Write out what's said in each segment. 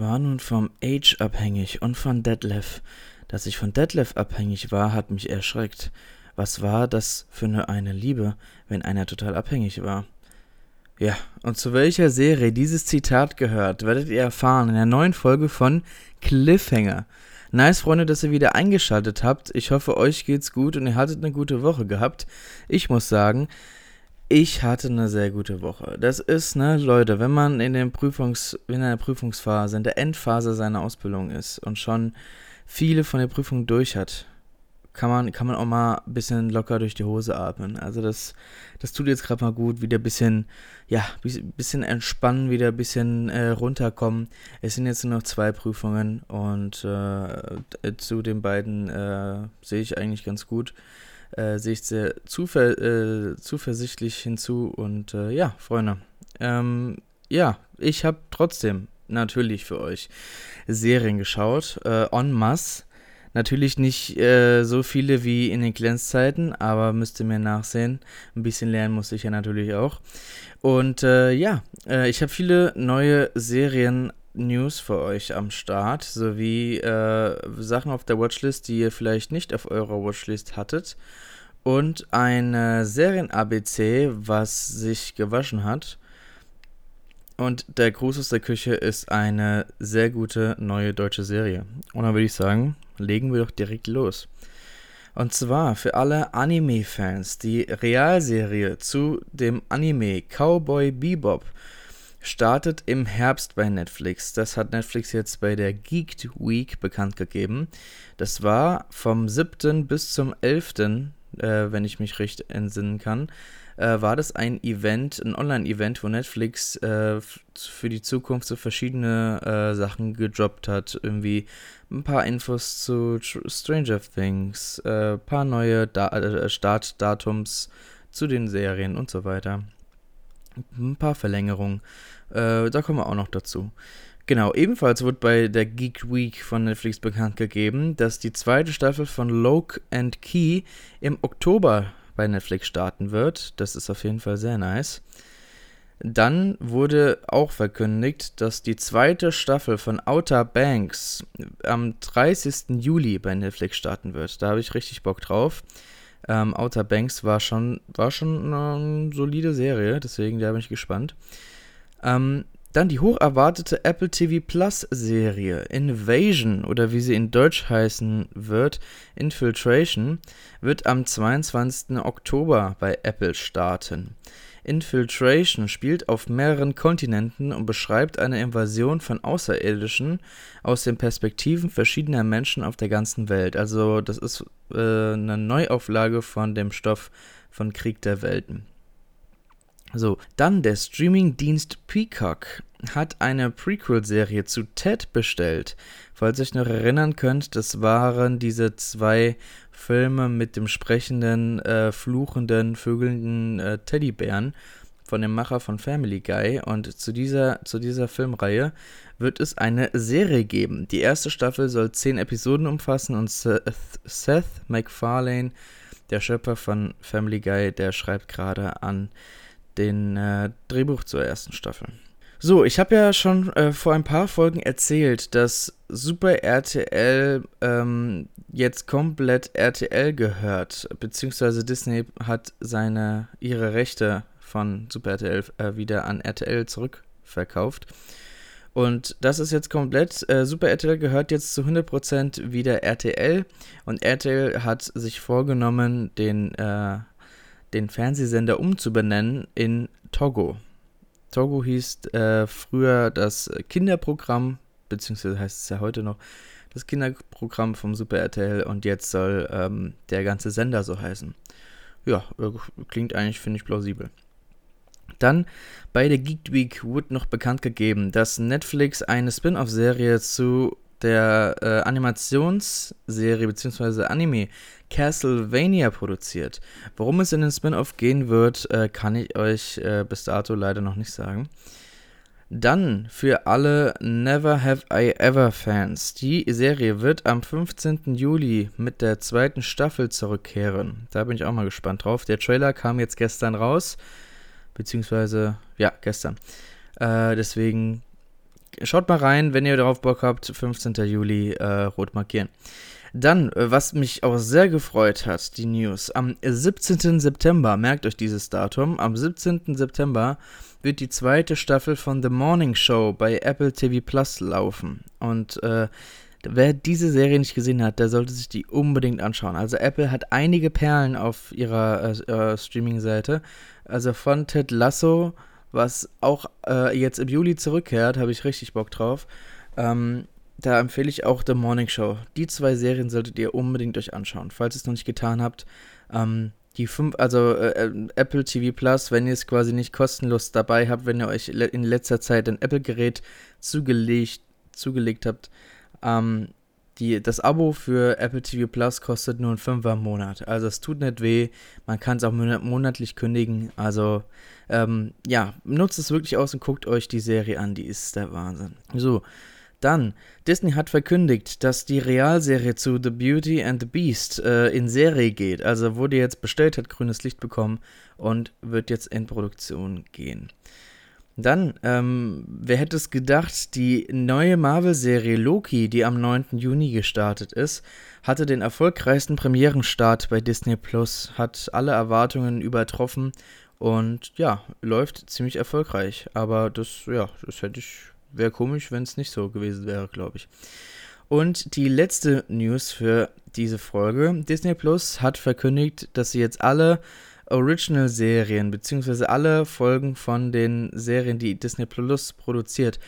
war nun vom Age abhängig und von Detlef. Dass ich von Detlef abhängig war, hat mich erschreckt. Was war das für eine, eine Liebe, wenn einer total abhängig war? Ja, und zu welcher Serie dieses Zitat gehört, werdet ihr erfahren in der neuen Folge von Cliffhanger. Nice, Freunde, dass ihr wieder eingeschaltet habt. Ich hoffe, euch geht's gut und ihr hattet eine gute Woche gehabt. Ich muss sagen, ich hatte eine sehr gute Woche. Das ist, ne, Leute, wenn man in, den Prüfungs-, in der Prüfungsphase, in der Endphase seiner Ausbildung ist und schon viele von der Prüfung durch hat, kann man, kann man auch mal ein bisschen locker durch die Hose atmen. Also das, das tut jetzt gerade mal gut, wieder ein bisschen, ja, bisschen entspannen, wieder ein bisschen äh, runterkommen. Es sind jetzt nur noch zwei Prüfungen und äh, zu den beiden äh, sehe ich eigentlich ganz gut äh, sehe ich sehr zuver äh, zuversichtlich hinzu. Und äh, ja, Freunde, ähm, ja, ich habe trotzdem natürlich für euch Serien geschaut, äh, en masse. Natürlich nicht äh, so viele wie in den Glänzzeiten, aber müsst ihr mir nachsehen. Ein bisschen lernen muss ich ja natürlich auch. Und äh, ja, äh, ich habe viele neue Serien News für euch am Start, sowie äh, Sachen auf der Watchlist, die ihr vielleicht nicht auf eurer Watchlist hattet. Und ein Serien-ABC, was sich gewaschen hat. Und der Gruß aus der Küche ist eine sehr gute neue deutsche Serie. Und dann würde ich sagen, legen wir doch direkt los. Und zwar für alle Anime-Fans, die Realserie zu dem Anime Cowboy Bebop startet im Herbst bei Netflix. Das hat Netflix jetzt bei der Geeked Week bekannt gegeben. Das war vom 7. bis zum 11. Äh, wenn ich mich recht entsinnen kann, äh, war das ein Event, ein Online-Event, wo Netflix äh, für die Zukunft so verschiedene äh, Sachen gedroppt hat. Irgendwie ein paar Infos zu Stranger Things, ein äh, paar neue da äh, Startdatums zu den Serien und so weiter. Ein paar Verlängerungen. da kommen wir auch noch dazu. Genau, ebenfalls wurde bei der Geek Week von Netflix bekannt gegeben, dass die zweite Staffel von Loke and Key im Oktober bei Netflix starten wird. Das ist auf jeden Fall sehr nice. Dann wurde auch verkündigt, dass die zweite Staffel von Outer Banks am 30. Juli bei Netflix starten wird. Da habe ich richtig Bock drauf. Ähm, Outer Banks war schon, war schon eine solide Serie, deswegen da bin ich gespannt. Ähm, dann die hoch erwartete Apple TV Plus Serie Invasion oder wie sie in Deutsch heißen wird, Infiltration, wird am 22. Oktober bei Apple starten. Infiltration spielt auf mehreren Kontinenten und beschreibt eine Invasion von Außerirdischen aus den Perspektiven verschiedener Menschen auf der ganzen Welt. Also das ist äh, eine Neuauflage von dem Stoff von Krieg der Welten. So, dann der Streamingdienst Peacock hat eine Prequel-Serie zu Ted bestellt. Falls ihr euch noch erinnern könnt, das waren diese zwei Filme mit dem sprechenden, äh, fluchenden, vögelnden äh, Teddybären von dem Macher von Family Guy. Und zu dieser, zu dieser Filmreihe wird es eine Serie geben. Die erste Staffel soll zehn Episoden umfassen und Seth, MacFarlane, der Schöpfer von Family Guy, der schreibt gerade an den äh, Drehbuch zur ersten Staffel. So, ich habe ja schon äh, vor ein paar Folgen erzählt, dass Super RTL ähm, jetzt komplett RTL gehört, beziehungsweise Disney hat seine ihre Rechte von Super RTL äh, wieder an RTL zurückverkauft. Und das ist jetzt komplett, äh, Super RTL gehört jetzt zu 100% wieder RTL und RTL hat sich vorgenommen, den äh, den Fernsehsender umzubenennen in Togo. Togo hieß äh, früher das Kinderprogramm, beziehungsweise heißt es ja heute noch das Kinderprogramm vom Super RTL und jetzt soll ähm, der ganze Sender so heißen. Ja, äh, klingt eigentlich, finde ich, plausibel. Dann bei der Geek Week wurde noch bekannt gegeben, dass Netflix eine Spin-off-Serie zu der äh, Animationsserie bzw. Anime Castlevania produziert. Worum es in den Spin-off gehen wird, äh, kann ich euch äh, bis dato leider noch nicht sagen. Dann für alle Never Have I Ever Fans. Die Serie wird am 15. Juli mit der zweiten Staffel zurückkehren. Da bin ich auch mal gespannt drauf. Der Trailer kam jetzt gestern raus. Beziehungsweise, ja, gestern. Äh, deswegen schaut mal rein, wenn ihr darauf Bock habt, 15. Juli äh, rot markieren. Dann, äh, was mich auch sehr gefreut hat, die News. Am 17. September, merkt euch dieses Datum, am 17. September wird die zweite Staffel von The Morning Show bei Apple TV Plus laufen. Und äh, wer diese Serie nicht gesehen hat, der sollte sich die unbedingt anschauen. Also Apple hat einige Perlen auf ihrer äh, äh Streaming-Seite. Also von Ted Lasso, was auch äh, jetzt im Juli zurückkehrt, habe ich richtig Bock drauf. Ähm, da empfehle ich auch The Morning Show. Die zwei Serien solltet ihr unbedingt euch anschauen, falls ihr es noch nicht getan habt. Ähm, die fünf, also äh, äh Apple TV Plus, wenn ihr es quasi nicht kostenlos dabei habt, wenn ihr euch in letzter Zeit ein Apple-Gerät zugelegt, zugelegt habt, ähm, die, das Abo für Apple TV Plus kostet nur ein Fünfer im Monat. Also es tut nicht weh, man kann es auch monatlich kündigen. Also ähm, ja, nutzt es wirklich aus und guckt euch die Serie an, die ist der Wahnsinn. So, dann, Disney hat verkündigt, dass die Realserie zu The Beauty and the Beast äh, in Serie geht. Also wurde jetzt bestellt, hat grünes Licht bekommen und wird jetzt in Produktion gehen. Dann, ähm, wer hätte es gedacht, die neue Marvel-Serie Loki, die am 9. Juni gestartet ist, hatte den erfolgreichsten Premierenstart bei Disney Plus, hat alle Erwartungen übertroffen und ja, läuft ziemlich erfolgreich. Aber das, ja, das hätte ich wäre komisch, wenn es nicht so gewesen wäre, glaube ich. Und die letzte News für diese Folge. Disney Plus hat verkündigt, dass sie jetzt alle Original-Serien, beziehungsweise alle Folgen von den Serien, die Disney Plus produziert,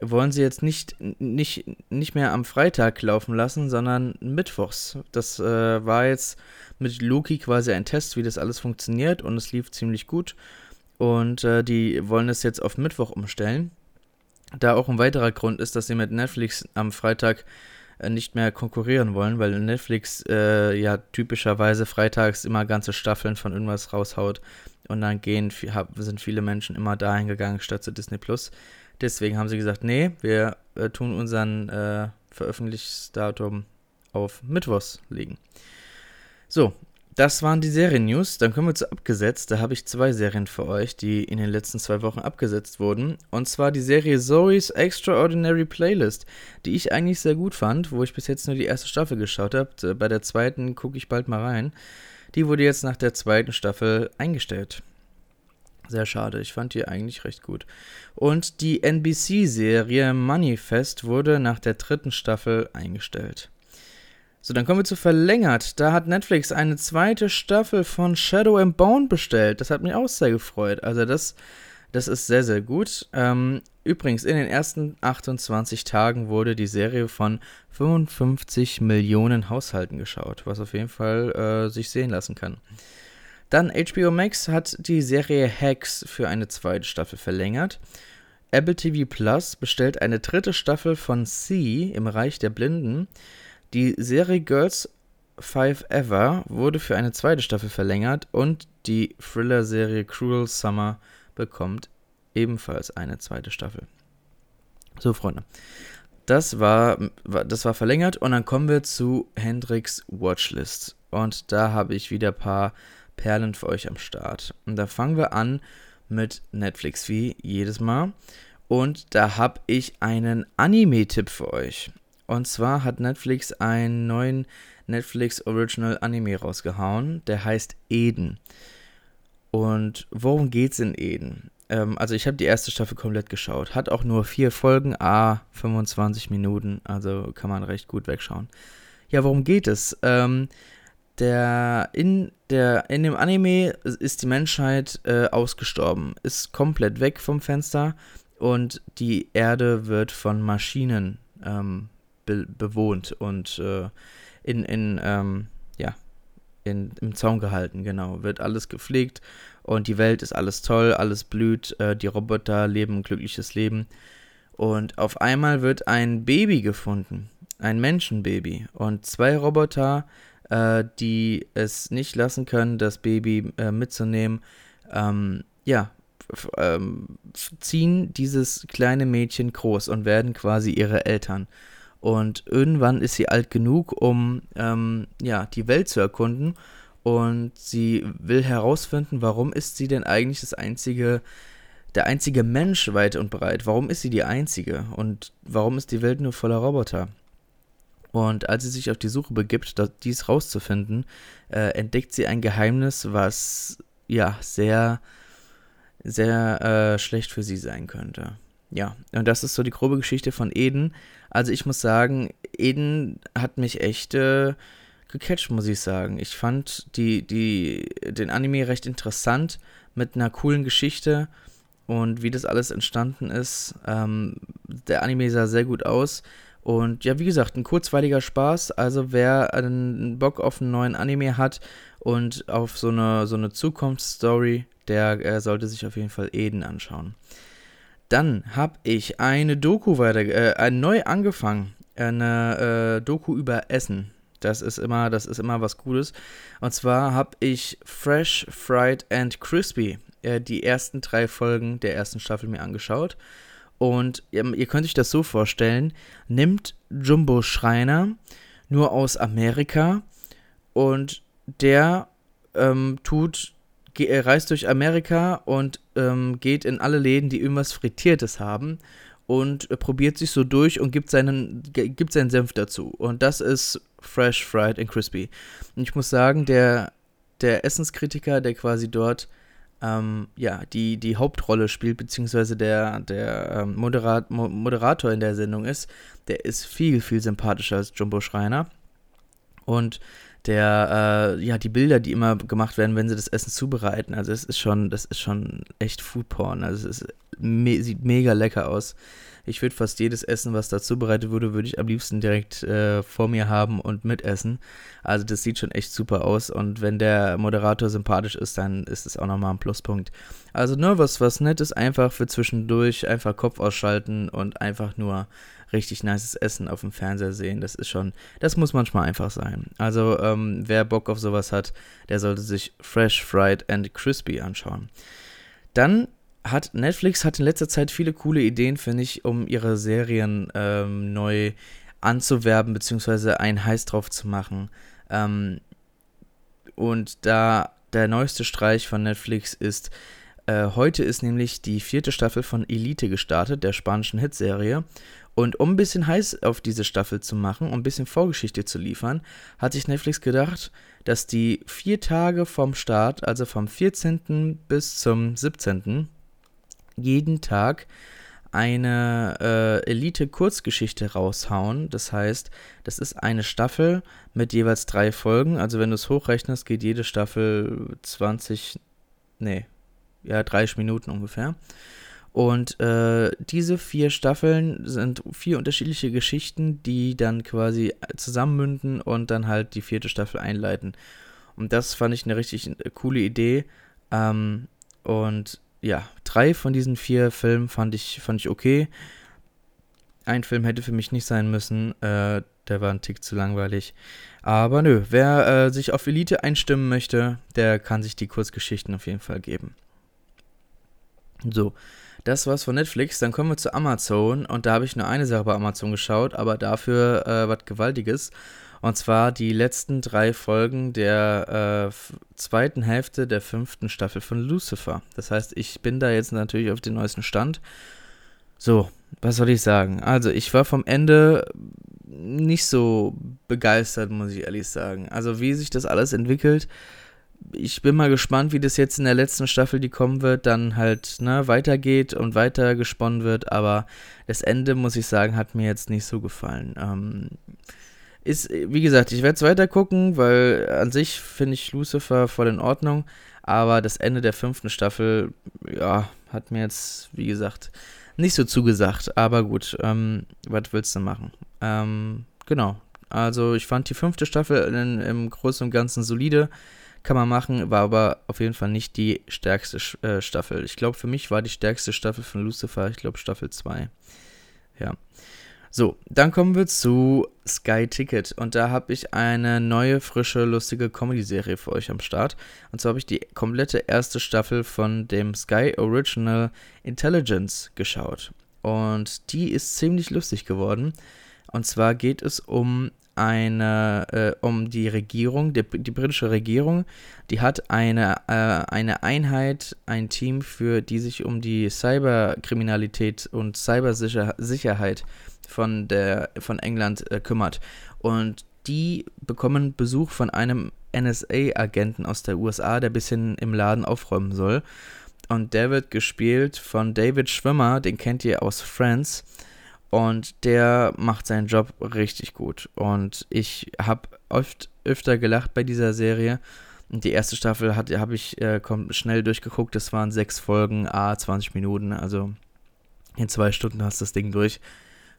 wollen sie jetzt nicht, nicht, nicht mehr am Freitag laufen lassen, sondern mittwochs. Das äh, war jetzt mit Loki quasi ein Test, wie das alles funktioniert und es lief ziemlich gut. Und äh, die wollen es jetzt auf Mittwoch umstellen. Da auch ein weiterer Grund ist, dass sie mit Netflix am Freitag nicht mehr konkurrieren wollen, weil Netflix äh, ja typischerweise freitags immer ganze Staffeln von irgendwas raushaut und dann gehen, sind viele Menschen immer dahin gegangen statt zu Disney Plus. Deswegen haben sie gesagt, nee, wir äh, tun unseren äh, Veröffentlichungsdatum auf Mittwochs legen. So, das waren die Serien-News. Dann kommen wir zu abgesetzt. Da habe ich zwei Serien für euch, die in den letzten zwei Wochen abgesetzt wurden. Und zwar die Serie Zoe's Extraordinary Playlist, die ich eigentlich sehr gut fand, wo ich bis jetzt nur die erste Staffel geschaut habe. Bei der zweiten gucke ich bald mal rein. Die wurde jetzt nach der zweiten Staffel eingestellt. Sehr schade, ich fand die eigentlich recht gut. Und die NBC-Serie Moneyfest wurde nach der dritten Staffel eingestellt. So, dann kommen wir zu verlängert. Da hat Netflix eine zweite Staffel von Shadow and Bone bestellt. Das hat mich auch sehr gefreut. Also das, das ist sehr, sehr gut. Ähm, übrigens, in den ersten 28 Tagen wurde die Serie von 55 Millionen Haushalten geschaut, was auf jeden Fall äh, sich sehen lassen kann. Dann HBO Max hat die Serie Hacks für eine zweite Staffel verlängert. Apple TV Plus bestellt eine dritte Staffel von C im Reich der Blinden. Die Serie Girls Five Ever wurde für eine zweite Staffel verlängert und die Thriller-Serie Cruel Summer bekommt ebenfalls eine zweite Staffel. So, Freunde. Das war, das war verlängert und dann kommen wir zu Hendrix Watchlist. Und da habe ich wieder ein paar Perlen für euch am Start. Und da fangen wir an mit Netflix wie jedes Mal. Und da habe ich einen Anime-Tipp für euch. Und zwar hat Netflix einen neuen Netflix Original Anime rausgehauen, der heißt Eden. Und worum geht's in Eden? Ähm, also ich habe die erste Staffel komplett geschaut. Hat auch nur vier Folgen, a 25 Minuten, also kann man recht gut wegschauen. Ja, worum geht es? Ähm, der in der in dem Anime ist die Menschheit äh, ausgestorben, ist komplett weg vom Fenster und die Erde wird von Maschinen ähm, be bewohnt und äh, in, in ähm, ja, in, im Zaun gehalten, genau. Wird alles gepflegt und die Welt ist alles toll, alles blüht, äh, die Roboter leben ein glückliches Leben. Und auf einmal wird ein Baby gefunden, ein Menschenbaby. Und zwei Roboter, äh, die es nicht lassen können, das Baby äh, mitzunehmen, ähm, ja, ähm, ziehen dieses kleine Mädchen groß und werden quasi ihre Eltern. Und irgendwann ist sie alt genug, um ähm, ja, die Welt zu erkunden. Und sie will herausfinden, warum ist sie denn eigentlich das einzige der einzige Mensch weit und breit. Warum ist sie die einzige? Und warum ist die Welt nur voller Roboter? Und als sie sich auf die Suche begibt, dies rauszufinden, äh, entdeckt sie ein Geheimnis, was ja sehr, sehr äh, schlecht für sie sein könnte. Ja, und das ist so die grobe Geschichte von Eden. Also ich muss sagen, Eden hat mich echt äh, gecatcht, muss ich sagen. Ich fand die, die, den Anime recht interessant mit einer coolen Geschichte und wie das alles entstanden ist. Ähm, der Anime sah sehr gut aus. Und ja, wie gesagt, ein kurzweiliger Spaß. Also wer einen Bock auf einen neuen Anime hat und auf so eine, so eine Zukunftsstory, der äh, sollte sich auf jeden Fall Eden anschauen. Dann habe ich eine Doku weiter, äh, neu angefangen. Eine äh, Doku über Essen. Das ist immer, das ist immer was Cooles. Und zwar habe ich Fresh, Fried and Crispy äh, die ersten drei Folgen der ersten Staffel mir angeschaut. Und ihr, ihr könnt euch das so vorstellen: nimmt Jumbo Schreiner nur aus Amerika und der ähm, tut, reist durch Amerika und ähm, geht in alle Läden, die irgendwas Frittiertes haben und äh, probiert sich so durch und gibt seinen, gibt seinen Senf dazu. Und das ist Fresh, Fried and Crispy. Und ich muss sagen, der, der Essenskritiker, der quasi dort ähm, ja, die, die Hauptrolle spielt, beziehungsweise der, der ähm, Moderat, Mo Moderator in der Sendung ist, der ist viel, viel sympathischer als Jumbo Schreiner. Und der, äh, ja, die Bilder, die immer gemacht werden, wenn sie das Essen zubereiten, also es ist schon, das ist schon echt Foodporn. Also es ist, me sieht mega lecker aus. Ich würde fast jedes Essen, was da zubereitet wurde, würde ich am liebsten direkt äh, vor mir haben und mitessen. Also das sieht schon echt super aus und wenn der Moderator sympathisch ist, dann ist es auch nochmal ein Pluspunkt. Also nur was, was Nettes, einfach für zwischendurch, einfach Kopf ausschalten und einfach nur richtig nices Essen auf dem Fernseher sehen. Das ist schon, das muss manchmal einfach sein. Also ähm, wer Bock auf sowas hat, der sollte sich Fresh, Fried and Crispy anschauen. Dann hat Netflix hat in letzter Zeit viele coole Ideen, finde ich, um ihre Serien ähm, neu anzuwerben, beziehungsweise einen Heiß drauf zu machen. Ähm, und da der neueste Streich von Netflix ist, äh, heute ist nämlich die vierte Staffel von Elite gestartet, der spanischen Hitserie. Und um ein bisschen heiß auf diese Staffel zu machen, um ein bisschen Vorgeschichte zu liefern, hat sich Netflix gedacht, dass die vier Tage vom Start, also vom 14. bis zum 17., jeden Tag eine äh, Elite-Kurzgeschichte raushauen. Das heißt, das ist eine Staffel mit jeweils drei Folgen. Also wenn du es hochrechnest, geht jede Staffel 20, nee, ja, 30 Minuten ungefähr. Und äh, diese vier Staffeln sind vier unterschiedliche Geschichten, die dann quasi zusammenmünden und dann halt die vierte Staffel einleiten. Und das fand ich eine richtig äh, coole Idee. Ähm, und ja, drei von diesen vier Filmen fand ich, fand ich okay. Ein Film hätte für mich nicht sein müssen, äh, der war ein Tick zu langweilig. Aber nö, wer äh, sich auf Elite einstimmen möchte, der kann sich die Kurzgeschichten auf jeden Fall geben. So, das war's von Netflix. Dann kommen wir zu Amazon und da habe ich nur eine Sache bei Amazon geschaut, aber dafür äh, was Gewaltiges. Und zwar die letzten drei Folgen der äh, zweiten Hälfte der fünften Staffel von Lucifer. Das heißt, ich bin da jetzt natürlich auf dem neuesten Stand. So, was soll ich sagen? Also, ich war vom Ende nicht so begeistert, muss ich ehrlich sagen. Also, wie sich das alles entwickelt, ich bin mal gespannt, wie das jetzt in der letzten Staffel, die kommen wird, dann halt ne, weitergeht und weiter gesponnen wird. Aber das Ende, muss ich sagen, hat mir jetzt nicht so gefallen. Ähm, ist, wie gesagt, ich werde es weiter gucken, weil an sich finde ich Lucifer voll in Ordnung. Aber das Ende der fünften Staffel, ja, hat mir jetzt, wie gesagt, nicht so zugesagt. Aber gut, ähm, was willst du machen? Ähm, genau. Also, ich fand die fünfte Staffel in, im Großen und Ganzen solide. Kann man machen, war aber auf jeden Fall nicht die stärkste äh, Staffel. Ich glaube, für mich war die stärkste Staffel von Lucifer, ich glaube, Staffel 2. Ja. So, dann kommen wir zu Sky Ticket. Und da habe ich eine neue, frische, lustige Comedy-Serie für euch am Start. Und zwar habe ich die komplette erste Staffel von dem Sky Original Intelligence geschaut. Und die ist ziemlich lustig geworden. Und zwar geht es um eine, äh, um die Regierung, die, die, britische Regierung, die hat eine, äh, eine Einheit, ein Team, für die sich um die Cyberkriminalität und Cybersicherheit von, der, von England äh, kümmert. Und die bekommen Besuch von einem NSA-Agenten aus der USA, der bisschen im Laden aufräumen soll. Und der wird gespielt von David Schwimmer, den kennt ihr aus Friends. Und der macht seinen Job richtig gut. Und ich habe öfter gelacht bei dieser Serie. Die erste Staffel habe ich äh, schnell durchgeguckt. Das waren sechs Folgen, a 20 Minuten. Also in zwei Stunden hast du das Ding durch.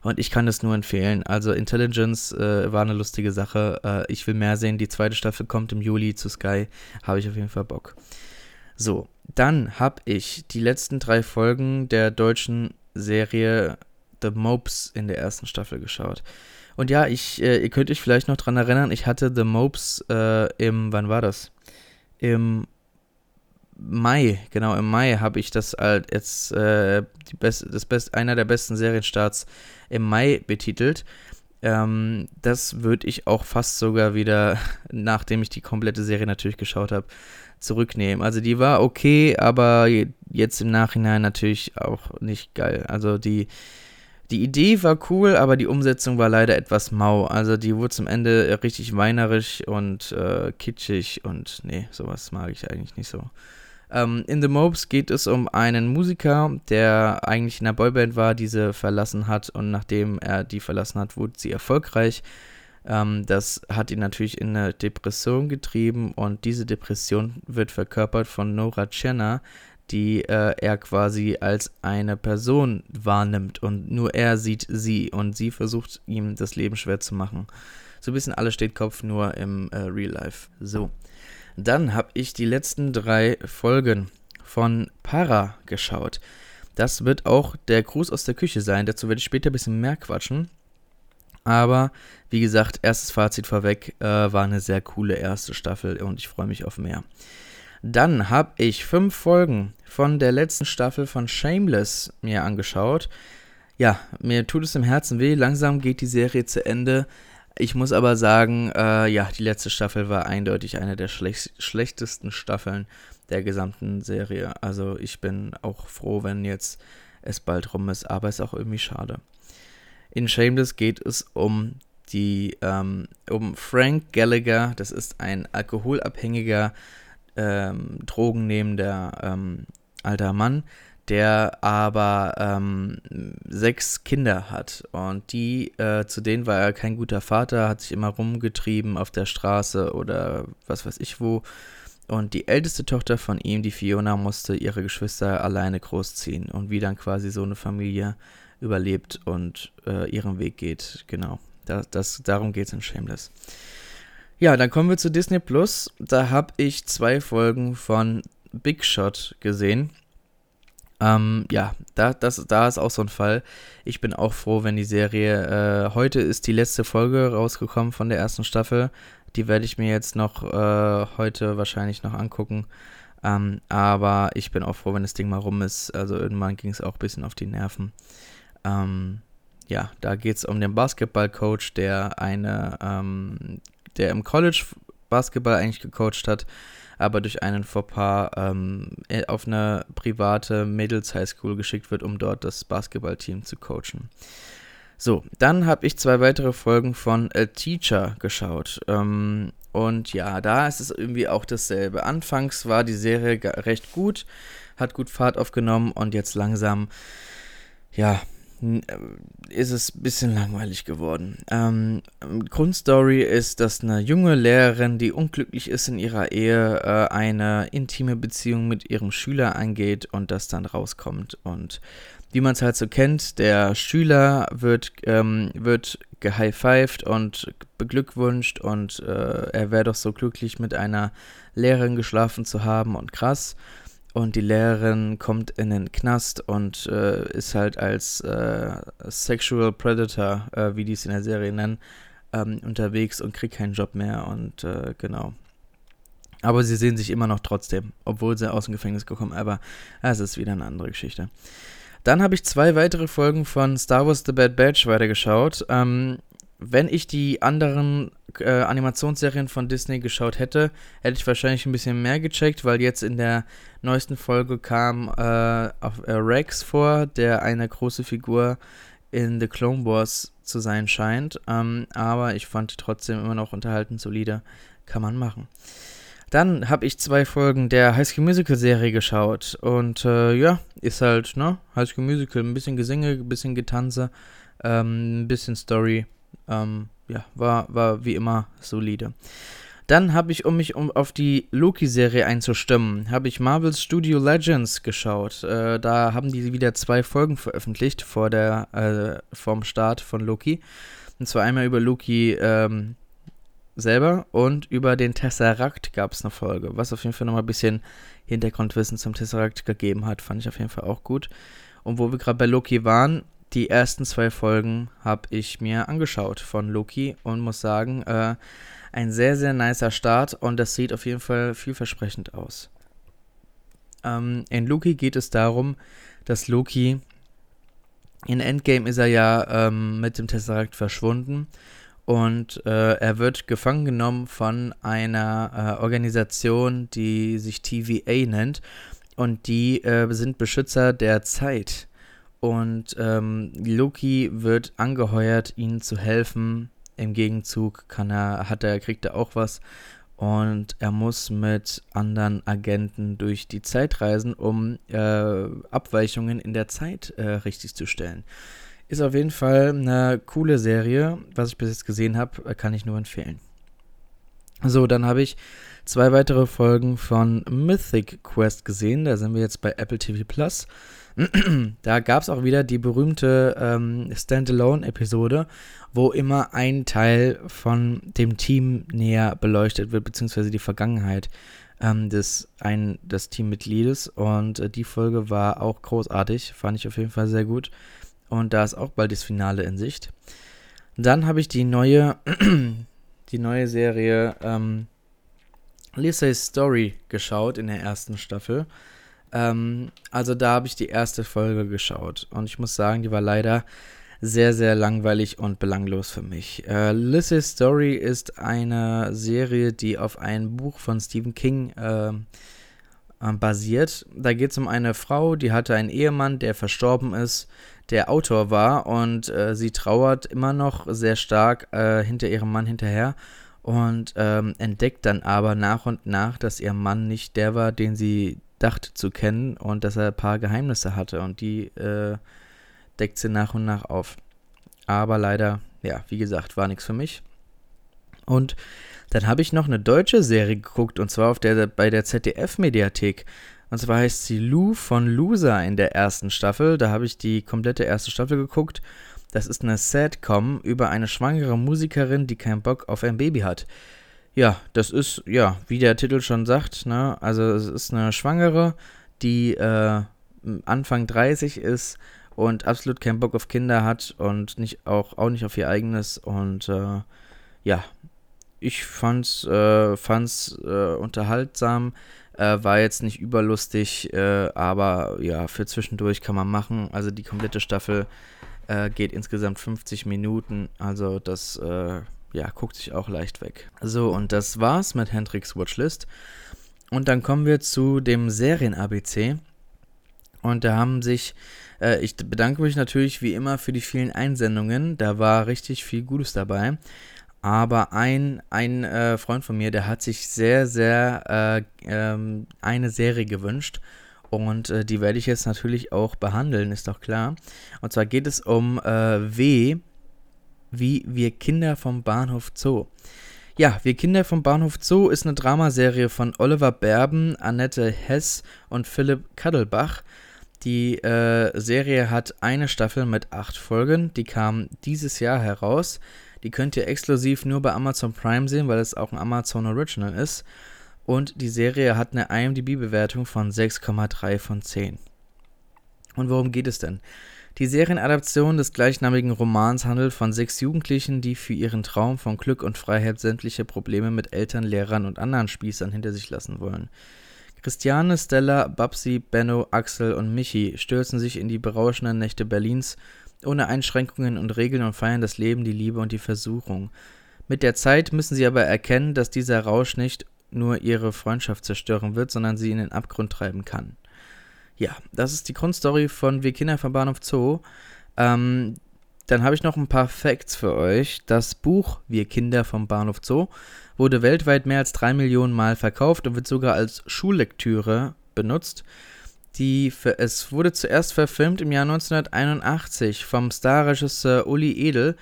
Und ich kann das nur empfehlen. Also Intelligence äh, war eine lustige Sache. Äh, ich will mehr sehen. Die zweite Staffel kommt im Juli zu Sky. Habe ich auf jeden Fall Bock. So, dann habe ich die letzten drei Folgen der deutschen Serie The Mopes in der ersten Staffel geschaut. Und ja, ich, äh, ihr könnt euch vielleicht noch dran erinnern, ich hatte The Mopes äh, im, wann war das? Im Mai, genau, im Mai habe ich das als jetzt äh, die best, das best, einer der besten Serienstarts im Mai betitelt. Ähm, das würde ich auch fast sogar wieder, nachdem ich die komplette Serie natürlich geschaut habe, zurücknehmen. Also die war okay, aber jetzt im Nachhinein natürlich auch nicht geil. Also die, die Idee war cool, aber die Umsetzung war leider etwas mau. Also die wurde zum Ende richtig weinerisch und äh, kitschig und nee, sowas mag ich eigentlich nicht so. Ähm, in The Mopes geht es um einen Musiker, der eigentlich in einer Boyband war, diese verlassen hat und nachdem er die verlassen hat, wurde sie erfolgreich. Ähm, das hat ihn natürlich in eine Depression getrieben und diese Depression wird verkörpert von Nora Tcherner, die äh, er quasi als eine Person wahrnimmt und nur er sieht sie und sie versucht ihm das Leben schwer zu machen. So ein bisschen alles steht Kopf nur im äh, Real Life. So. Dann habe ich die letzten drei Folgen von Para geschaut. Das wird auch der Gruß aus der Küche sein. Dazu werde ich später ein bisschen mehr quatschen. Aber wie gesagt, erstes Fazit vorweg, äh, war eine sehr coole erste Staffel und ich freue mich auf mehr. Dann habe ich fünf Folgen von der letzten Staffel von Shameless mir angeschaut. Ja, mir tut es im Herzen weh. Langsam geht die Serie zu Ende. Ich muss aber sagen, äh, ja, die letzte Staffel war eindeutig eine der schlech schlechtesten Staffeln der gesamten Serie. Also ich bin auch froh, wenn jetzt es bald rum ist, aber es ist auch irgendwie schade. In Shameless geht es um die ähm, um Frank Gallagher. Das ist ein alkoholabhängiger ähm, drogennehmender ähm, alter Mann, der aber ähm, sechs Kinder hat. Und die, äh, zu denen war er kein guter Vater, hat sich immer rumgetrieben auf der Straße oder was weiß ich wo. Und die älteste Tochter von ihm, die Fiona, musste ihre Geschwister alleine großziehen. Und wie dann quasi so eine Familie überlebt und äh, ihren Weg geht. Genau. Das, das, darum geht es in Shameless. Ja, dann kommen wir zu Disney Plus. Da habe ich zwei Folgen von Big Shot gesehen. Ähm, ja, da, das, da ist auch so ein Fall. Ich bin auch froh, wenn die Serie. Äh, heute ist die letzte Folge rausgekommen von der ersten Staffel. Die werde ich mir jetzt noch äh, heute wahrscheinlich noch angucken. Ähm, aber ich bin auch froh, wenn das Ding mal rum ist. Also irgendwann ging es auch ein bisschen auf die Nerven. Ähm, ja, da geht es um den Basketballcoach, der eine ähm, der im College Basketball eigentlich gecoacht hat, aber durch einen Fauxpas ähm, äh, auf eine private Mädels High School geschickt wird, um dort das Basketballteam zu coachen. So, dann habe ich zwei weitere Folgen von A Teacher geschaut. Ähm, und ja, da ist es irgendwie auch dasselbe. Anfangs war die Serie recht gut, hat gut Fahrt aufgenommen und jetzt langsam, ja, ist es ein bisschen langweilig geworden. Ähm, Grundstory ist, dass eine junge Lehrerin, die unglücklich ist in ihrer Ehe, äh, eine intime Beziehung mit ihrem Schüler eingeht und das dann rauskommt. Und wie man es halt so kennt, der Schüler wird, ähm, wird gehighfived und beglückwünscht und äh, er wäre doch so glücklich mit einer Lehrerin geschlafen zu haben und krass und die Lehrerin kommt in den Knast und äh, ist halt als äh, Sexual Predator, äh, wie die es in der Serie nennen, ähm, unterwegs und kriegt keinen Job mehr und äh, genau. Aber sie sehen sich immer noch trotzdem, obwohl sie aus dem Gefängnis gekommen, aber es ist wieder eine andere Geschichte. Dann habe ich zwei weitere Folgen von Star Wars The Bad Batch weitergeschaut. Ähm, wenn ich die anderen äh, Animationsserien von Disney geschaut hätte, hätte ich wahrscheinlich ein bisschen mehr gecheckt, weil jetzt in der neuesten Folge kam äh, auf, äh, Rex vor, der eine große Figur in The Clone Wars zu sein scheint. Ähm, aber ich fand die trotzdem immer noch unterhaltend solide. Kann man machen. Dann habe ich zwei Folgen der High School Musical Serie geschaut. Und äh, ja, ist halt, ne? High School Musical, ein bisschen Gesinge, ein bisschen Getanze, ähm, ein bisschen Story. Ähm, ja, war, war wie immer solide. Dann habe ich, um mich um auf die Loki-Serie einzustimmen, habe ich Marvel's Studio Legends geschaut. Äh, da haben die wieder zwei Folgen veröffentlicht vor der, äh, vorm Start von Loki. Und zwar einmal über Loki ähm, selber und über den Tesseract gab es eine Folge, was auf jeden Fall nochmal ein bisschen Hintergrundwissen zum Tesseract gegeben hat. Fand ich auf jeden Fall auch gut. Und wo wir gerade bei Loki waren, die ersten zwei Folgen habe ich mir angeschaut von Loki und muss sagen, äh, ein sehr, sehr nicer Start und das sieht auf jeden Fall vielversprechend aus. Ähm, in Loki geht es darum, dass Loki in Endgame ist er ja ähm, mit dem Tesseract verschwunden und äh, er wird gefangen genommen von einer äh, Organisation, die sich TVA nennt und die äh, sind Beschützer der Zeit. Und ähm, Loki wird angeheuert, ihnen zu helfen. Im Gegenzug kann er, hat er, kriegt er auch was. Und er muss mit anderen Agenten durch die Zeit reisen, um äh, Abweichungen in der Zeit äh, richtig zu stellen. Ist auf jeden Fall eine coole Serie. Was ich bis jetzt gesehen habe, kann ich nur empfehlen. So, dann habe ich zwei weitere Folgen von Mythic Quest gesehen. Da sind wir jetzt bei Apple TV Plus. Da gab es auch wieder die berühmte ähm, Standalone-Episode, wo immer ein Teil von dem Team näher beleuchtet wird, beziehungsweise die Vergangenheit ähm, des, ein, des Teammitgliedes. Und äh, die Folge war auch großartig, fand ich auf jeden Fall sehr gut. Und da ist auch bald das Finale in Sicht. Dann habe ich die neue, die neue Serie ähm, Lissa's Story geschaut in der ersten Staffel. Ähm, also da habe ich die erste Folge geschaut und ich muss sagen, die war leider sehr, sehr langweilig und belanglos für mich. Äh, Lissa's Story ist eine Serie, die auf einem Buch von Stephen King äh, basiert. Da geht es um eine Frau, die hatte einen Ehemann, der verstorben ist, der Autor war und äh, sie trauert immer noch sehr stark äh, hinter ihrem Mann hinterher und ähm, entdeckt dann aber nach und nach, dass ihr Mann nicht der war, den sie dachte zu kennen und dass er ein paar Geheimnisse hatte und die äh, deckt sie nach und nach auf. Aber leider, ja, wie gesagt, war nichts für mich. Und dann habe ich noch eine deutsche Serie geguckt und zwar auf der, bei der ZDF-Mediathek. Und zwar heißt sie Lou von Loser in der ersten Staffel. Da habe ich die komplette erste Staffel geguckt. Das ist eine Sadcom über eine schwangere Musikerin, die keinen Bock auf ein Baby hat. Ja, das ist, ja, wie der Titel schon sagt, ne? Also es ist eine Schwangere, die äh, Anfang 30 ist und absolut keinen Bock auf Kinder hat und nicht auch, auch nicht auf ihr eigenes. Und äh, ja, ich fand's, äh, fand's äh, unterhaltsam. Äh, war jetzt nicht überlustig, äh, aber ja, für zwischendurch kann man machen. Also die komplette Staffel äh, geht insgesamt 50 Minuten. Also das äh, ja, guckt sich auch leicht weg. So, und das war's mit Hendrix Watchlist. Und dann kommen wir zu dem Serien-ABC. Und da haben sich, äh, ich bedanke mich natürlich wie immer für die vielen Einsendungen. Da war richtig viel Gutes dabei. Aber ein, ein äh, Freund von mir, der hat sich sehr, sehr äh, ähm, eine Serie gewünscht. Und äh, die werde ich jetzt natürlich auch behandeln, ist doch klar. Und zwar geht es um äh, W wie Wir Kinder vom Bahnhof Zoo. Ja, Wir Kinder vom Bahnhof Zoo ist eine Dramaserie von Oliver Berben, Annette Hess und Philipp Kaddelbach. Die äh, Serie hat eine Staffel mit acht Folgen, die kam dieses Jahr heraus. Die könnt ihr exklusiv nur bei Amazon Prime sehen, weil es auch ein Amazon Original ist. Und die Serie hat eine IMDb-Bewertung von 6,3 von 10. Und worum geht es denn? Die Serienadaption des gleichnamigen Romans handelt von sechs Jugendlichen, die für ihren Traum von Glück und Freiheit sämtliche Probleme mit Eltern, Lehrern und anderen Spießern hinter sich lassen wollen. Christiane, Stella, Babsi, Benno, Axel und Michi stürzen sich in die berauschenden Nächte Berlins, ohne Einschränkungen und Regeln und feiern das Leben, die Liebe und die Versuchung. Mit der Zeit müssen sie aber erkennen, dass dieser Rausch nicht nur ihre Freundschaft zerstören wird, sondern sie in den Abgrund treiben kann. Ja, das ist die Grundstory von Wir Kinder vom Bahnhof Zoo. Ähm, dann habe ich noch ein paar Facts für euch. Das Buch Wir Kinder vom Bahnhof Zoo wurde weltweit mehr als drei Millionen Mal verkauft und wird sogar als Schullektüre benutzt. Die, es wurde zuerst verfilmt im Jahr 1981 vom Starregisseur Uli Edel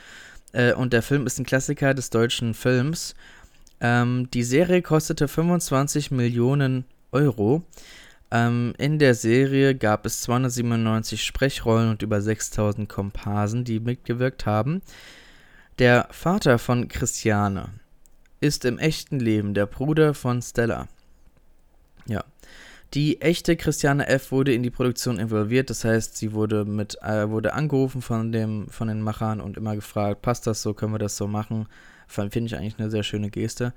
äh, und der Film ist ein Klassiker des deutschen Films. Ähm, die Serie kostete 25 Millionen Euro. Ähm, in der Serie gab es 297 Sprechrollen und über 6000 Komparsen, die mitgewirkt haben. Der Vater von Christiane ist im echten Leben der Bruder von Stella. Ja. Die echte Christiane F. wurde in die Produktion involviert, das heißt, sie wurde mit äh, wurde angerufen von dem von den Machern und immer gefragt, passt das so, können wir das so machen? Finde ich eigentlich eine sehr schöne Geste.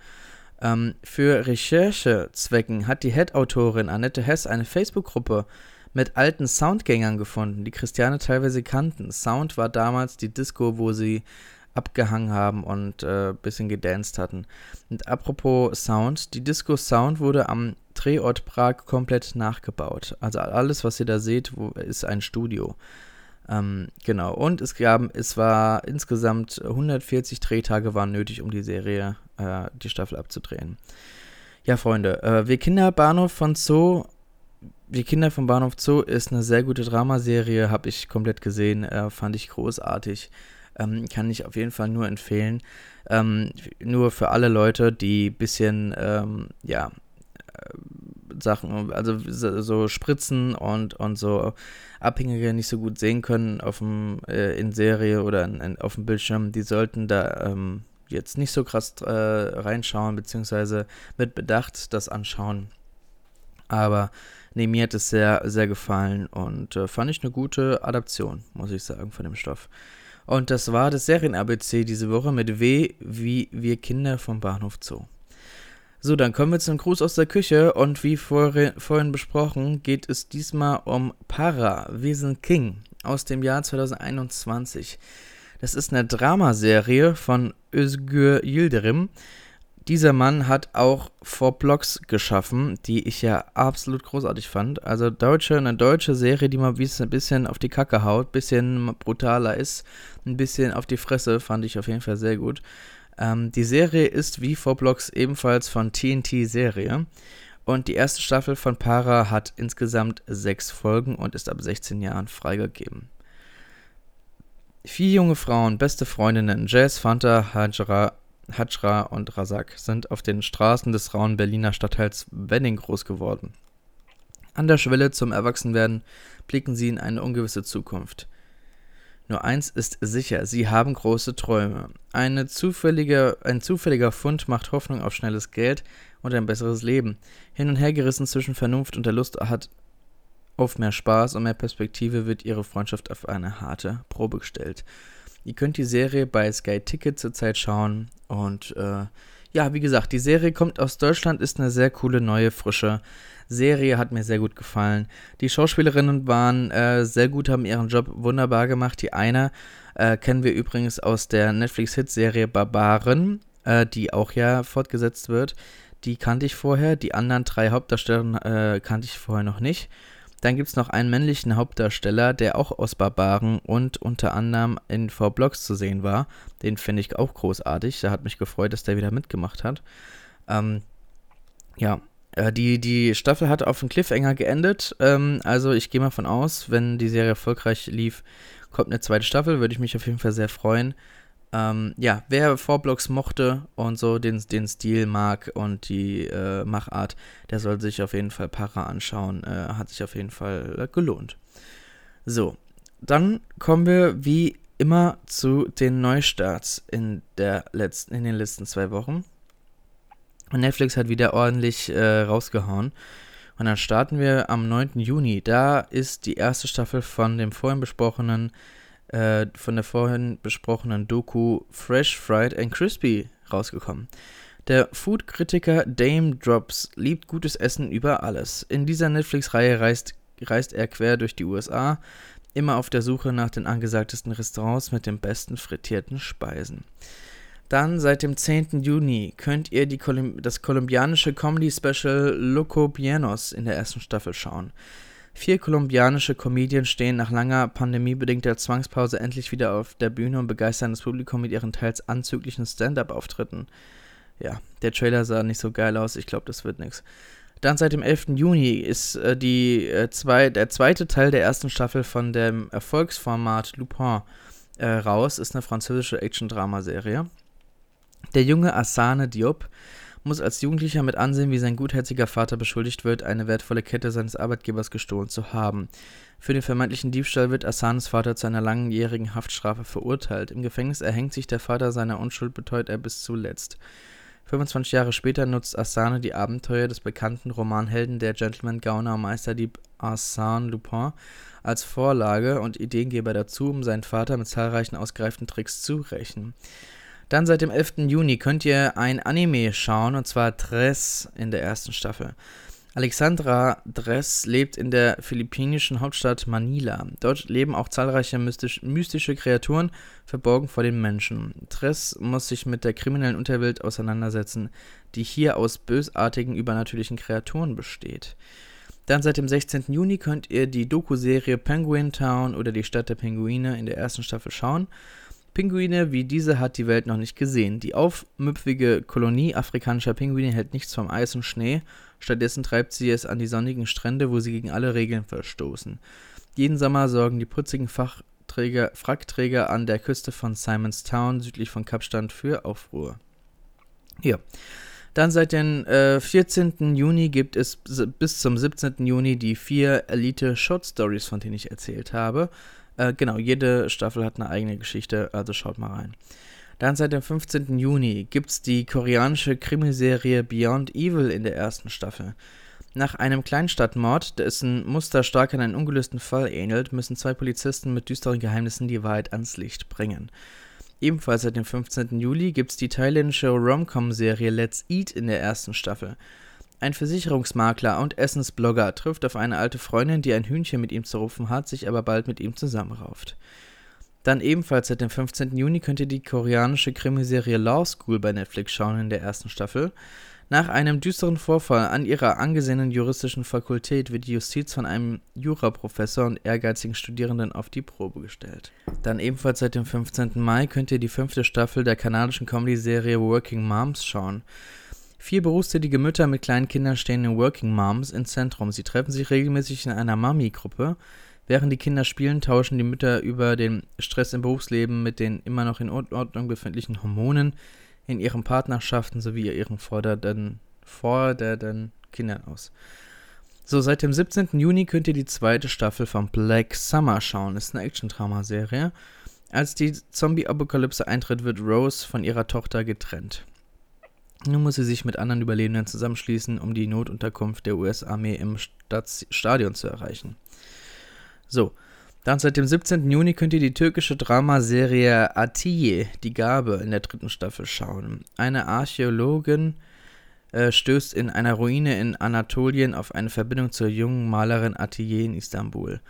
Ähm, für Recherchezwecken hat die Head-Autorin Annette Hess eine Facebook-Gruppe mit alten Soundgängern gefunden, die Christiane teilweise kannten. Sound war damals die Disco, wo sie abgehangen haben und ein äh, bisschen gedanced hatten. Und apropos Sound, die Disco Sound wurde am Drehort Prag komplett nachgebaut. Also alles, was ihr da seht, wo, ist ein Studio. Ähm, genau, und es gab, es war insgesamt 140 Drehtage waren nötig, um die Serie, äh, die Staffel abzudrehen. Ja, Freunde, äh, Wir Kinder Bahnhof von Zoo, Wir Kinder vom Bahnhof Zoo ist eine sehr gute Dramaserie, habe ich komplett gesehen, äh, fand ich großartig. Ähm, kann ich auf jeden Fall nur empfehlen. Ähm, nur für alle Leute, die ein bisschen, ähm, ja, Sachen, also so Spritzen und, und so Abhängige nicht so gut sehen können auf dem, äh, in Serie oder in, in, auf dem Bildschirm, die sollten da ähm, jetzt nicht so krass äh, reinschauen, beziehungsweise mit Bedacht das anschauen. Aber nee, mir hat es sehr, sehr gefallen und äh, fand ich eine gute Adaption, muss ich sagen, von dem Stoff. Und das war das Serien-ABC diese Woche mit W wie wir Kinder vom Bahnhof Zoo. So, dann kommen wir zum Gruß aus der Küche und wie vor, vorhin besprochen, geht es diesmal um Para, sind King aus dem Jahr 2021. Das ist eine Dramaserie von Özgür Yildirim. Dieser Mann hat auch Four Blocks geschaffen, die ich ja absolut großartig fand. Also deutsche, eine deutsche Serie, die mal ein bisschen auf die Kacke haut, ein bisschen brutaler ist, ein bisschen auf die Fresse, fand ich auf jeden Fall sehr gut. Ähm, die Serie ist wie Blocks ebenfalls von TNT Serie. Und die erste Staffel von Para hat insgesamt sechs Folgen und ist ab 16 Jahren freigegeben. Vier junge Frauen, beste Freundinnen, Jazz, Fanta, Hajra, Hajra und Razak, sind auf den Straßen des rauen Berliner Stadtteils Wenning groß geworden. An der Schwelle zum Erwachsenwerden blicken sie in eine ungewisse Zukunft. Nur eins ist sicher, sie haben große Träume. Eine zufällige, ein zufälliger Fund macht Hoffnung auf schnelles Geld und ein besseres Leben. Hin und her gerissen zwischen Vernunft und der Lust hat auf mehr Spaß und mehr Perspektive wird ihre Freundschaft auf eine harte Probe gestellt. Ihr könnt die Serie bei Sky Ticket zurzeit schauen und äh, ja, wie gesagt, die Serie kommt aus Deutschland, ist eine sehr coole, neue, frische Serie, hat mir sehr gut gefallen. Die Schauspielerinnen waren äh, sehr gut, haben ihren Job wunderbar gemacht. Die eine äh, kennen wir übrigens aus der Netflix-Hit-Serie Barbaren, äh, die auch ja fortgesetzt wird. Die kannte ich vorher, die anderen drei Hauptdarsteller äh, kannte ich vorher noch nicht. Dann gibt es noch einen männlichen Hauptdarsteller, der auch aus Barbaren und unter anderem in V-Blocks zu sehen war. Den finde ich auch großartig. Da hat mich gefreut, dass der wieder mitgemacht hat. Ähm, ja, äh, die, die Staffel hat auf einen Cliffhanger geendet. Ähm, also ich gehe mal von aus, wenn die Serie erfolgreich lief, kommt eine zweite Staffel. Würde ich mich auf jeden Fall sehr freuen. Ähm, ja, wer Vorblocks mochte und so den, den Stil mag und die äh, Machart, der soll sich auf jeden Fall Para anschauen. Äh, hat sich auf jeden Fall äh, gelohnt. So, dann kommen wir wie immer zu den Neustarts in, der letzten, in den letzten zwei Wochen. Und Netflix hat wieder ordentlich äh, rausgehauen. Und dann starten wir am 9. Juni. Da ist die erste Staffel von dem vorhin besprochenen äh, von der vorhin besprochenen Doku Fresh, Fried and Crispy rausgekommen. Der Food-Kritiker Dame Drops liebt gutes Essen über alles. In dieser Netflix-Reihe reist, reist er quer durch die USA, immer auf der Suche nach den angesagtesten Restaurants mit den besten frittierten Speisen. Dann seit dem 10. Juni könnt ihr Kolum das kolumbianische Comedy-Special Loco Bienos in der ersten Staffel schauen. Vier kolumbianische Comedien stehen nach langer pandemiebedingter Zwangspause endlich wieder auf der Bühne und begeistern das Publikum mit ihren teils anzüglichen Stand-up-Auftritten. Ja, der Trailer sah nicht so geil aus, ich glaube, das wird nichts. Dann seit dem 11. Juni ist äh, die, äh, zwei, der zweite Teil der ersten Staffel von dem Erfolgsformat Lupin äh, raus. Ist eine französische Action-Drama-Serie. Der junge Asane Diop muss als Jugendlicher mit ansehen, wie sein gutherziger Vater beschuldigt wird, eine wertvolle Kette seines Arbeitgebers gestohlen zu haben. Für den vermeintlichen Diebstahl wird Asanes Vater zu einer langjährigen Haftstrafe verurteilt. Im Gefängnis erhängt sich der Vater seiner Unschuld, beteuert er bis zuletzt. 25 Jahre später nutzt Asane die Abenteuer des bekannten Romanhelden der Gentleman-Gauner Meisterdieb Arsène Lupin als Vorlage und Ideengeber dazu, um seinen Vater mit zahlreichen ausgereiften Tricks zu rächen. Dann seit dem 11. Juni könnt ihr ein Anime schauen, und zwar Dress in der ersten Staffel. Alexandra Dress lebt in der philippinischen Hauptstadt Manila. Dort leben auch zahlreiche mystisch, mystische Kreaturen, verborgen vor den Menschen. Dress muss sich mit der kriminellen Unterwelt auseinandersetzen, die hier aus bösartigen übernatürlichen Kreaturen besteht. Dann seit dem 16. Juni könnt ihr die Doku-Serie Penguin Town oder die Stadt der Pinguine in der ersten Staffel schauen. Pinguine wie diese hat die Welt noch nicht gesehen. Die aufmüpfige Kolonie afrikanischer Pinguine hält nichts vom Eis und Schnee, stattdessen treibt sie es an die sonnigen Strände, wo sie gegen alle Regeln verstoßen. Jeden Sommer sorgen die putzigen Fachträger, Frackträger an der Küste von Simonstown südlich von Kapstadt für Aufruhr. Hier. Dann seit dem äh, 14. Juni gibt es bis zum 17. Juni die vier Elite Short Stories, von denen ich erzählt habe. Äh, genau, jede Staffel hat eine eigene Geschichte, also schaut mal rein. Dann seit dem 15. Juni gibt es die koreanische Krimiserie Beyond Evil in der ersten Staffel. Nach einem Kleinstadtmord, dessen Muster stark an einen ungelösten Fall ähnelt, müssen zwei Polizisten mit düsteren Geheimnissen die Wahrheit ans Licht bringen. Ebenfalls seit dem 15. Juli gibt es die thailändische Rom-Com-Serie Let's Eat in der ersten Staffel. Ein Versicherungsmakler und Essensblogger trifft auf eine alte Freundin, die ein Hühnchen mit ihm zu rufen hat, sich aber bald mit ihm zusammenrauft. Dann ebenfalls seit dem 15. Juni könnt ihr die koreanische Krimiserie Law School bei Netflix schauen in der ersten Staffel. Nach einem düsteren Vorfall an ihrer angesehenen juristischen Fakultät wird die Justiz von einem Juraprofessor und ehrgeizigen Studierenden auf die Probe gestellt. Dann ebenfalls seit dem 15. Mai könnt ihr die fünfte Staffel der kanadischen Comedy-Serie Working Moms schauen. Vier berufstätige Mütter mit kleinen Kindern stehen in Working Moms im Zentrum. Sie treffen sich regelmäßig in einer Mami-Gruppe. Während die Kinder spielen, tauschen die Mütter über den Stress im Berufsleben mit den immer noch in Ordnung befindlichen Hormonen in ihren Partnerschaften sowie ihren fordernden, fordernden Kindern aus. So, seit dem 17. Juni könnt ihr die zweite Staffel von Black Summer schauen. Ist eine Action-Drama-Serie. Als die Zombie-Apokalypse eintritt, wird Rose von ihrer Tochter getrennt. Nun muss sie sich mit anderen Überlebenden zusammenschließen, um die Notunterkunft der US-Armee im Stadt Stadion zu erreichen. So, dann seit dem 17. Juni könnt ihr die türkische Dramaserie Atiye, die Gabe, in der dritten Staffel schauen. Eine Archäologin äh, stößt in einer Ruine in Anatolien auf eine Verbindung zur jungen Malerin Atiye in Istanbul.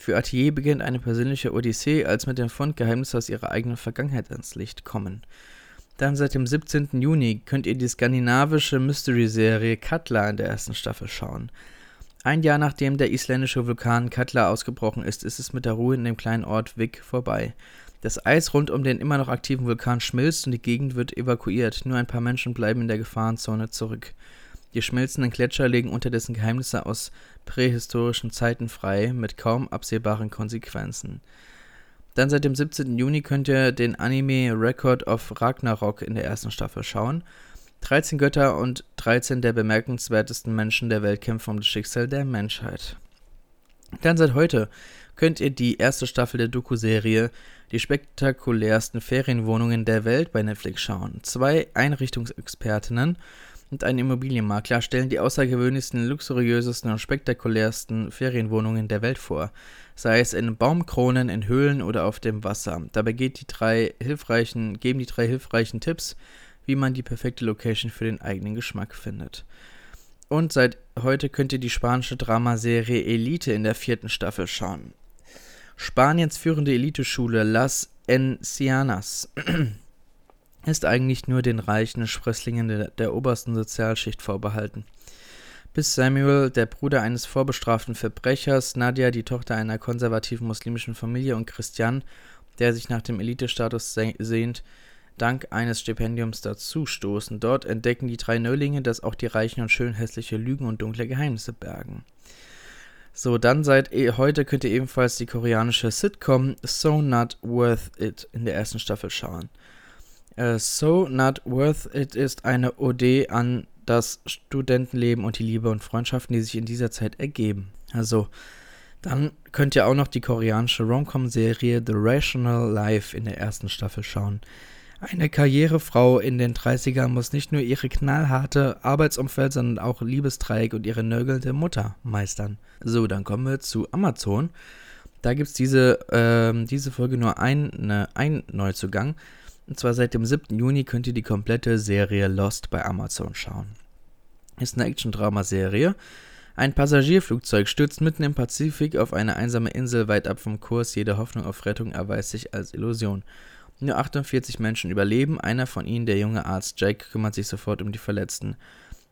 Für Atiye beginnt eine persönliche Odyssee, als mit dem Fund Geheimnisse aus ihrer eigenen Vergangenheit ans Licht kommen. Dann seit dem 17. Juni könnt ihr die skandinavische Mystery-Serie Katla in der ersten Staffel schauen. Ein Jahr nachdem der isländische Vulkan Katla ausgebrochen ist, ist es mit der Ruhe in dem kleinen Ort Vik vorbei. Das Eis rund um den immer noch aktiven Vulkan schmilzt und die Gegend wird evakuiert. Nur ein paar Menschen bleiben in der Gefahrenzone zurück. Die schmelzenden Gletscher legen unterdessen Geheimnisse aus prähistorischen Zeiten frei, mit kaum absehbaren Konsequenzen. Dann seit dem 17. Juni könnt ihr den Anime Record of Ragnarok in der ersten Staffel schauen. 13 Götter und 13 der bemerkenswertesten Menschen der Welt kämpfen um das Schicksal der Menschheit. Dann seit heute könnt ihr die erste Staffel der Doku-Serie Die spektakulärsten Ferienwohnungen der Welt bei Netflix schauen. Zwei Einrichtungsexpertinnen und ein Immobilienmakler stellen die außergewöhnlichsten, luxuriösesten und spektakulärsten Ferienwohnungen der Welt vor, sei es in Baumkronen, in Höhlen oder auf dem Wasser. Dabei die drei geben die drei hilfreichen Tipps, wie man die perfekte Location für den eigenen Geschmack findet. Und seit heute könnt ihr die spanische Dramaserie Elite in der vierten Staffel schauen. Spaniens führende Eliteschule Las Encianas ist eigentlich nur den reichen Sprösslingen der, der obersten Sozialschicht vorbehalten. Bis Samuel, der Bruder eines vorbestraften Verbrechers, Nadia, die Tochter einer konservativen muslimischen Familie und Christian, der sich nach dem Elitestatus sehnt, dank eines Stipendiums dazustoßen. Dort entdecken die drei Neulinge, dass auch die Reichen und schön hässliche Lügen und dunkle Geheimnisse bergen. So, dann seit eh, heute könnt ihr ebenfalls die koreanische Sitcom So Not Worth It in der ersten Staffel schauen. Uh, so Not Worth It ist eine Ode an das Studentenleben und die Liebe und Freundschaften, die sich in dieser Zeit ergeben. Also, dann könnt ihr auch noch die koreanische Romcom-Serie The Rational Life in der ersten Staffel schauen. Eine Karrierefrau in den 30ern muss nicht nur ihre knallharte Arbeitsumfeld, sondern auch Liebesdreieck und ihre nörgelnde Mutter meistern. So, dann kommen wir zu Amazon. Da gibt es diese, äh, diese Folge nur ein, ne, ein Neuzugang. Und zwar seit dem 7. Juni könnt ihr die komplette Serie Lost bei Amazon schauen. Ist eine Action-Drama-Serie. Ein Passagierflugzeug stürzt mitten im Pazifik auf eine einsame Insel weit ab vom Kurs. Jede Hoffnung auf Rettung erweist sich als Illusion. Nur 48 Menschen überleben, einer von ihnen, der junge Arzt Jake, kümmert sich sofort um die Verletzten.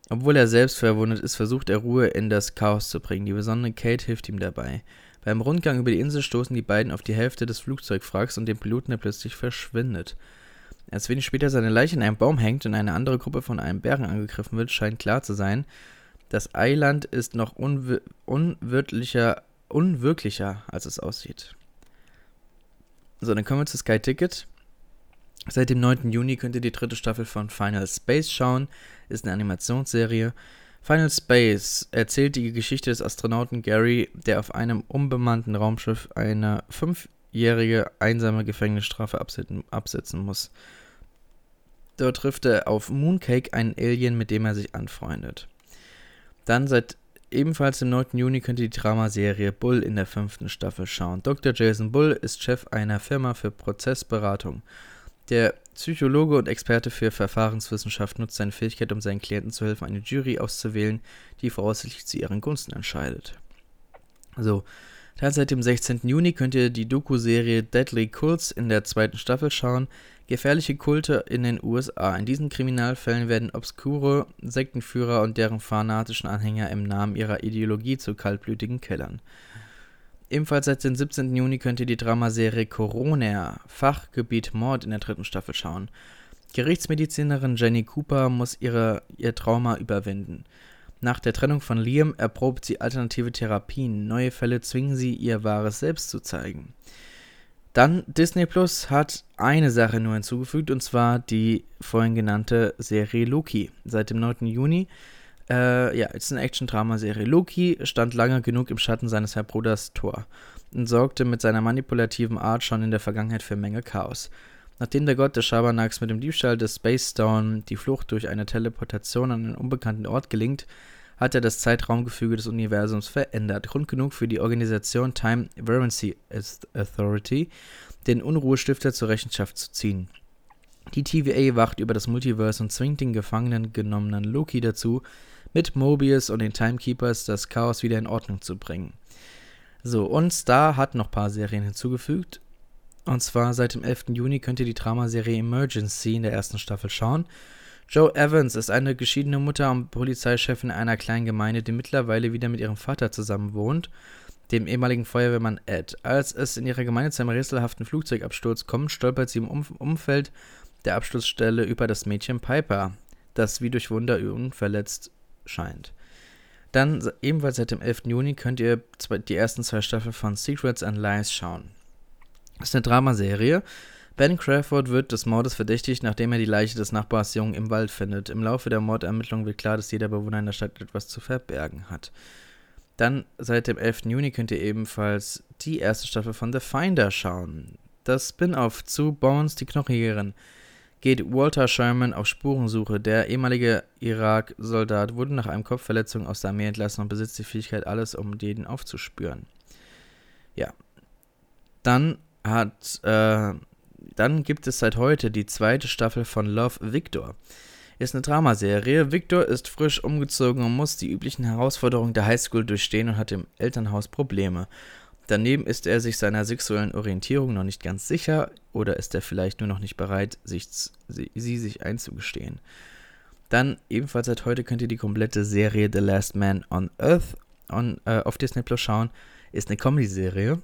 Obwohl er selbst verwundet ist, versucht er Ruhe in das Chaos zu bringen. Die besondere Kate hilft ihm dabei. Beim Rundgang über die Insel stoßen die beiden auf die Hälfte des Flugzeugwracks und den Piloten, der plötzlich verschwindet. Als wenig später seine Leiche in einem Baum hängt und eine andere Gruppe von einem Bären angegriffen wird, scheint klar zu sein, das Eiland ist noch unwir unwirtlicher, unwirklicher, als es aussieht. So, dann kommen wir zu Sky Ticket. Seit dem 9. Juni könnt ihr die dritte Staffel von Final Space schauen. Ist eine Animationsserie. Final Space erzählt die Geschichte des Astronauten Gary, der auf einem unbemannten Raumschiff eine fünfjährige einsame Gefängnisstrafe absetzen muss. Dort trifft er auf Mooncake, einen Alien, mit dem er sich anfreundet. Dann seit ebenfalls im 9. Juni könnt ihr die Dramaserie Bull in der fünften Staffel schauen. Dr. Jason Bull ist Chef einer Firma für Prozessberatung. Der Psychologe und Experte für Verfahrenswissenschaft nutzt seine Fähigkeit, um seinen Klienten zu helfen, eine Jury auszuwählen, die voraussichtlich zu ihren Gunsten entscheidet. So, dann seit dem 16. Juni könnt ihr die Doku-Serie Deadly Cults in der zweiten Staffel schauen. Gefährliche Kulte in den USA. In diesen Kriminalfällen werden obskure Sektenführer und deren fanatischen Anhänger im Namen ihrer Ideologie zu kaltblütigen Killern. Ebenfalls seit dem 17. Juni könnt ihr die Dramaserie Corona, Fachgebiet Mord in der dritten Staffel schauen. Gerichtsmedizinerin Jenny Cooper muss ihre, ihr Trauma überwinden. Nach der Trennung von Liam erprobt sie alternative Therapien. Neue Fälle zwingen sie, ihr wahres Selbst zu zeigen. Dann Disney Plus hat eine Sache nur hinzugefügt, und zwar die vorhin genannte Serie Loki. Seit dem 9. Juni äh, ja, ist eine Action-Drama-Serie. Loki stand lange genug im Schatten seines Halbbruders Thor und sorgte mit seiner manipulativen Art schon in der Vergangenheit für Menge Chaos. Nachdem der Gott des Schabernacks mit dem Diebstahl des Space Stone die Flucht durch eine Teleportation an einen unbekannten Ort gelingt, hat er das Zeitraumgefüge des Universums verändert. Grund genug für die Organisation Time Variancy Authority, den Unruhestifter zur Rechenschaft zu ziehen. Die TVA wacht über das Multiverse und zwingt den gefangenen genommenen Loki dazu, mit Mobius und den Timekeepers das Chaos wieder in Ordnung zu bringen. So, und Star hat noch ein paar Serien hinzugefügt. Und zwar seit dem 11. Juni könnt ihr die Dramaserie Emergency in der ersten Staffel schauen. Joe Evans ist eine geschiedene Mutter und Polizeichefin einer kleinen Gemeinde, die mittlerweile wieder mit ihrem Vater zusammen wohnt, dem ehemaligen Feuerwehrmann Ed. Als es in ihrer Gemeinde zu einem rätselhaften Flugzeugabsturz kommt, stolpert sie im um Umfeld der Absturzstelle über das Mädchen Piper, das wie durch Wunder unverletzt scheint. Dann ebenfalls seit dem 11. Juni könnt ihr die ersten zwei Staffeln von Secrets and Lies schauen. Ist eine Dramaserie. Ben Crawford wird des Mordes verdächtigt, nachdem er die Leiche des Nachbars Jung im Wald findet. Im Laufe der Mordermittlungen wird klar, dass jeder Bewohner in der Stadt etwas zu verbergen hat. Dann seit dem 11. Juni könnt ihr ebenfalls die erste Staffel von The Finder schauen. Das Spin-off zu Bones, die Knochenjägerin geht Walter Sherman auf Spurensuche. Der ehemalige Irak-Soldat wurde nach einem Kopfverletzung aus der Armee entlassen und besitzt die Fähigkeit, alles um jeden aufzuspüren. Ja. Dann hat, äh, dann gibt es seit heute die zweite Staffel von Love Victor. Ist eine Dramaserie. Victor ist frisch umgezogen und muss die üblichen Herausforderungen der Highschool durchstehen und hat im Elternhaus Probleme. Daneben ist er sich seiner sexuellen Orientierung noch nicht ganz sicher oder ist er vielleicht nur noch nicht bereit, sich, sie, sie sich einzugestehen. Dann ebenfalls seit heute könnt ihr die komplette Serie The Last Man on Earth on, äh, auf Disney Plus schauen. Ist eine Comedy-Serie.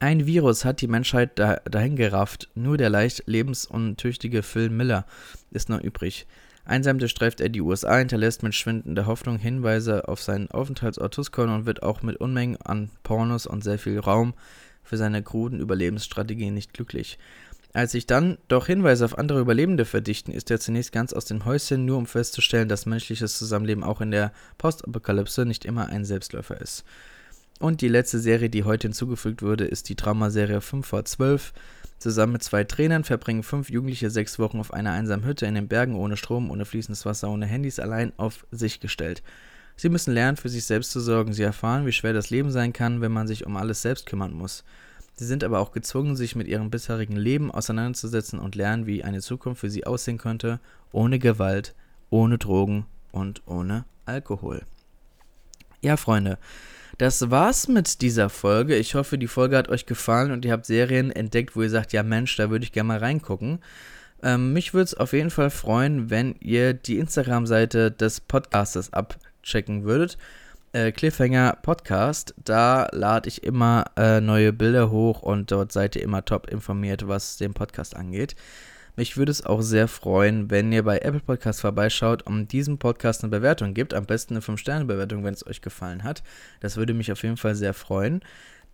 Ein Virus hat die Menschheit da, dahin gerafft. Nur der leicht lebensuntüchtige Phil Miller ist noch übrig. Einsam durchstreift er die USA, hinterlässt mit schwindender Hoffnung Hinweise auf seinen Aufenthaltsort Tuskon und wird auch mit Unmengen an Pornos und sehr viel Raum für seine kruden Überlebensstrategien nicht glücklich. Als sich dann doch Hinweise auf andere Überlebende verdichten, ist er zunächst ganz aus dem Häuschen, nur um festzustellen, dass menschliches Zusammenleben auch in der Postapokalypse nicht immer ein Selbstläufer ist. Und die letzte Serie, die heute hinzugefügt wurde, ist die Dramaserie 5 vor 12. Zusammen mit zwei Trainern verbringen fünf Jugendliche sechs Wochen auf einer einsamen Hütte in den Bergen ohne Strom, ohne fließendes Wasser, ohne Handys, allein auf sich gestellt. Sie müssen lernen, für sich selbst zu sorgen. Sie erfahren, wie schwer das Leben sein kann, wenn man sich um alles selbst kümmern muss. Sie sind aber auch gezwungen, sich mit ihrem bisherigen Leben auseinanderzusetzen und lernen, wie eine Zukunft für sie aussehen könnte, ohne Gewalt, ohne Drogen und ohne Alkohol. Ja, Freunde, das war's mit dieser Folge. Ich hoffe, die Folge hat euch gefallen und ihr habt Serien entdeckt, wo ihr sagt, ja Mensch, da würde ich gerne mal reingucken. Ähm, mich würde es auf jeden Fall freuen, wenn ihr die Instagram-Seite des Podcasters abchecken würdet. Äh, Cliffhanger Podcast, da lade ich immer äh, neue Bilder hoch und dort seid ihr immer top informiert, was den Podcast angeht. Mich würde es auch sehr freuen, wenn ihr bei Apple Podcast vorbeischaut und diesem Podcast eine Bewertung gibt. Am besten eine 5-Sterne-Bewertung, wenn es euch gefallen hat. Das würde mich auf jeden Fall sehr freuen.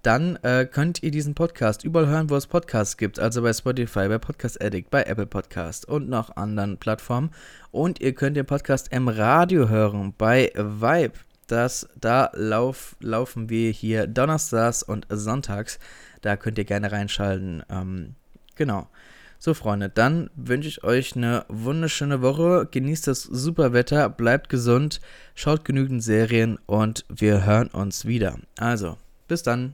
Dann äh, könnt ihr diesen Podcast überall hören, wo es Podcasts gibt. Also bei Spotify, bei Podcast Addict, bei Apple Podcast und noch anderen Plattformen. Und ihr könnt den Podcast im Radio hören bei Vibe. Das, da lauf, laufen wir hier donnerstags und sonntags. Da könnt ihr gerne reinschalten. Ähm, genau. So, Freunde, dann wünsche ich euch eine wunderschöne Woche. Genießt das super Wetter, bleibt gesund, schaut genügend Serien und wir hören uns wieder. Also, bis dann.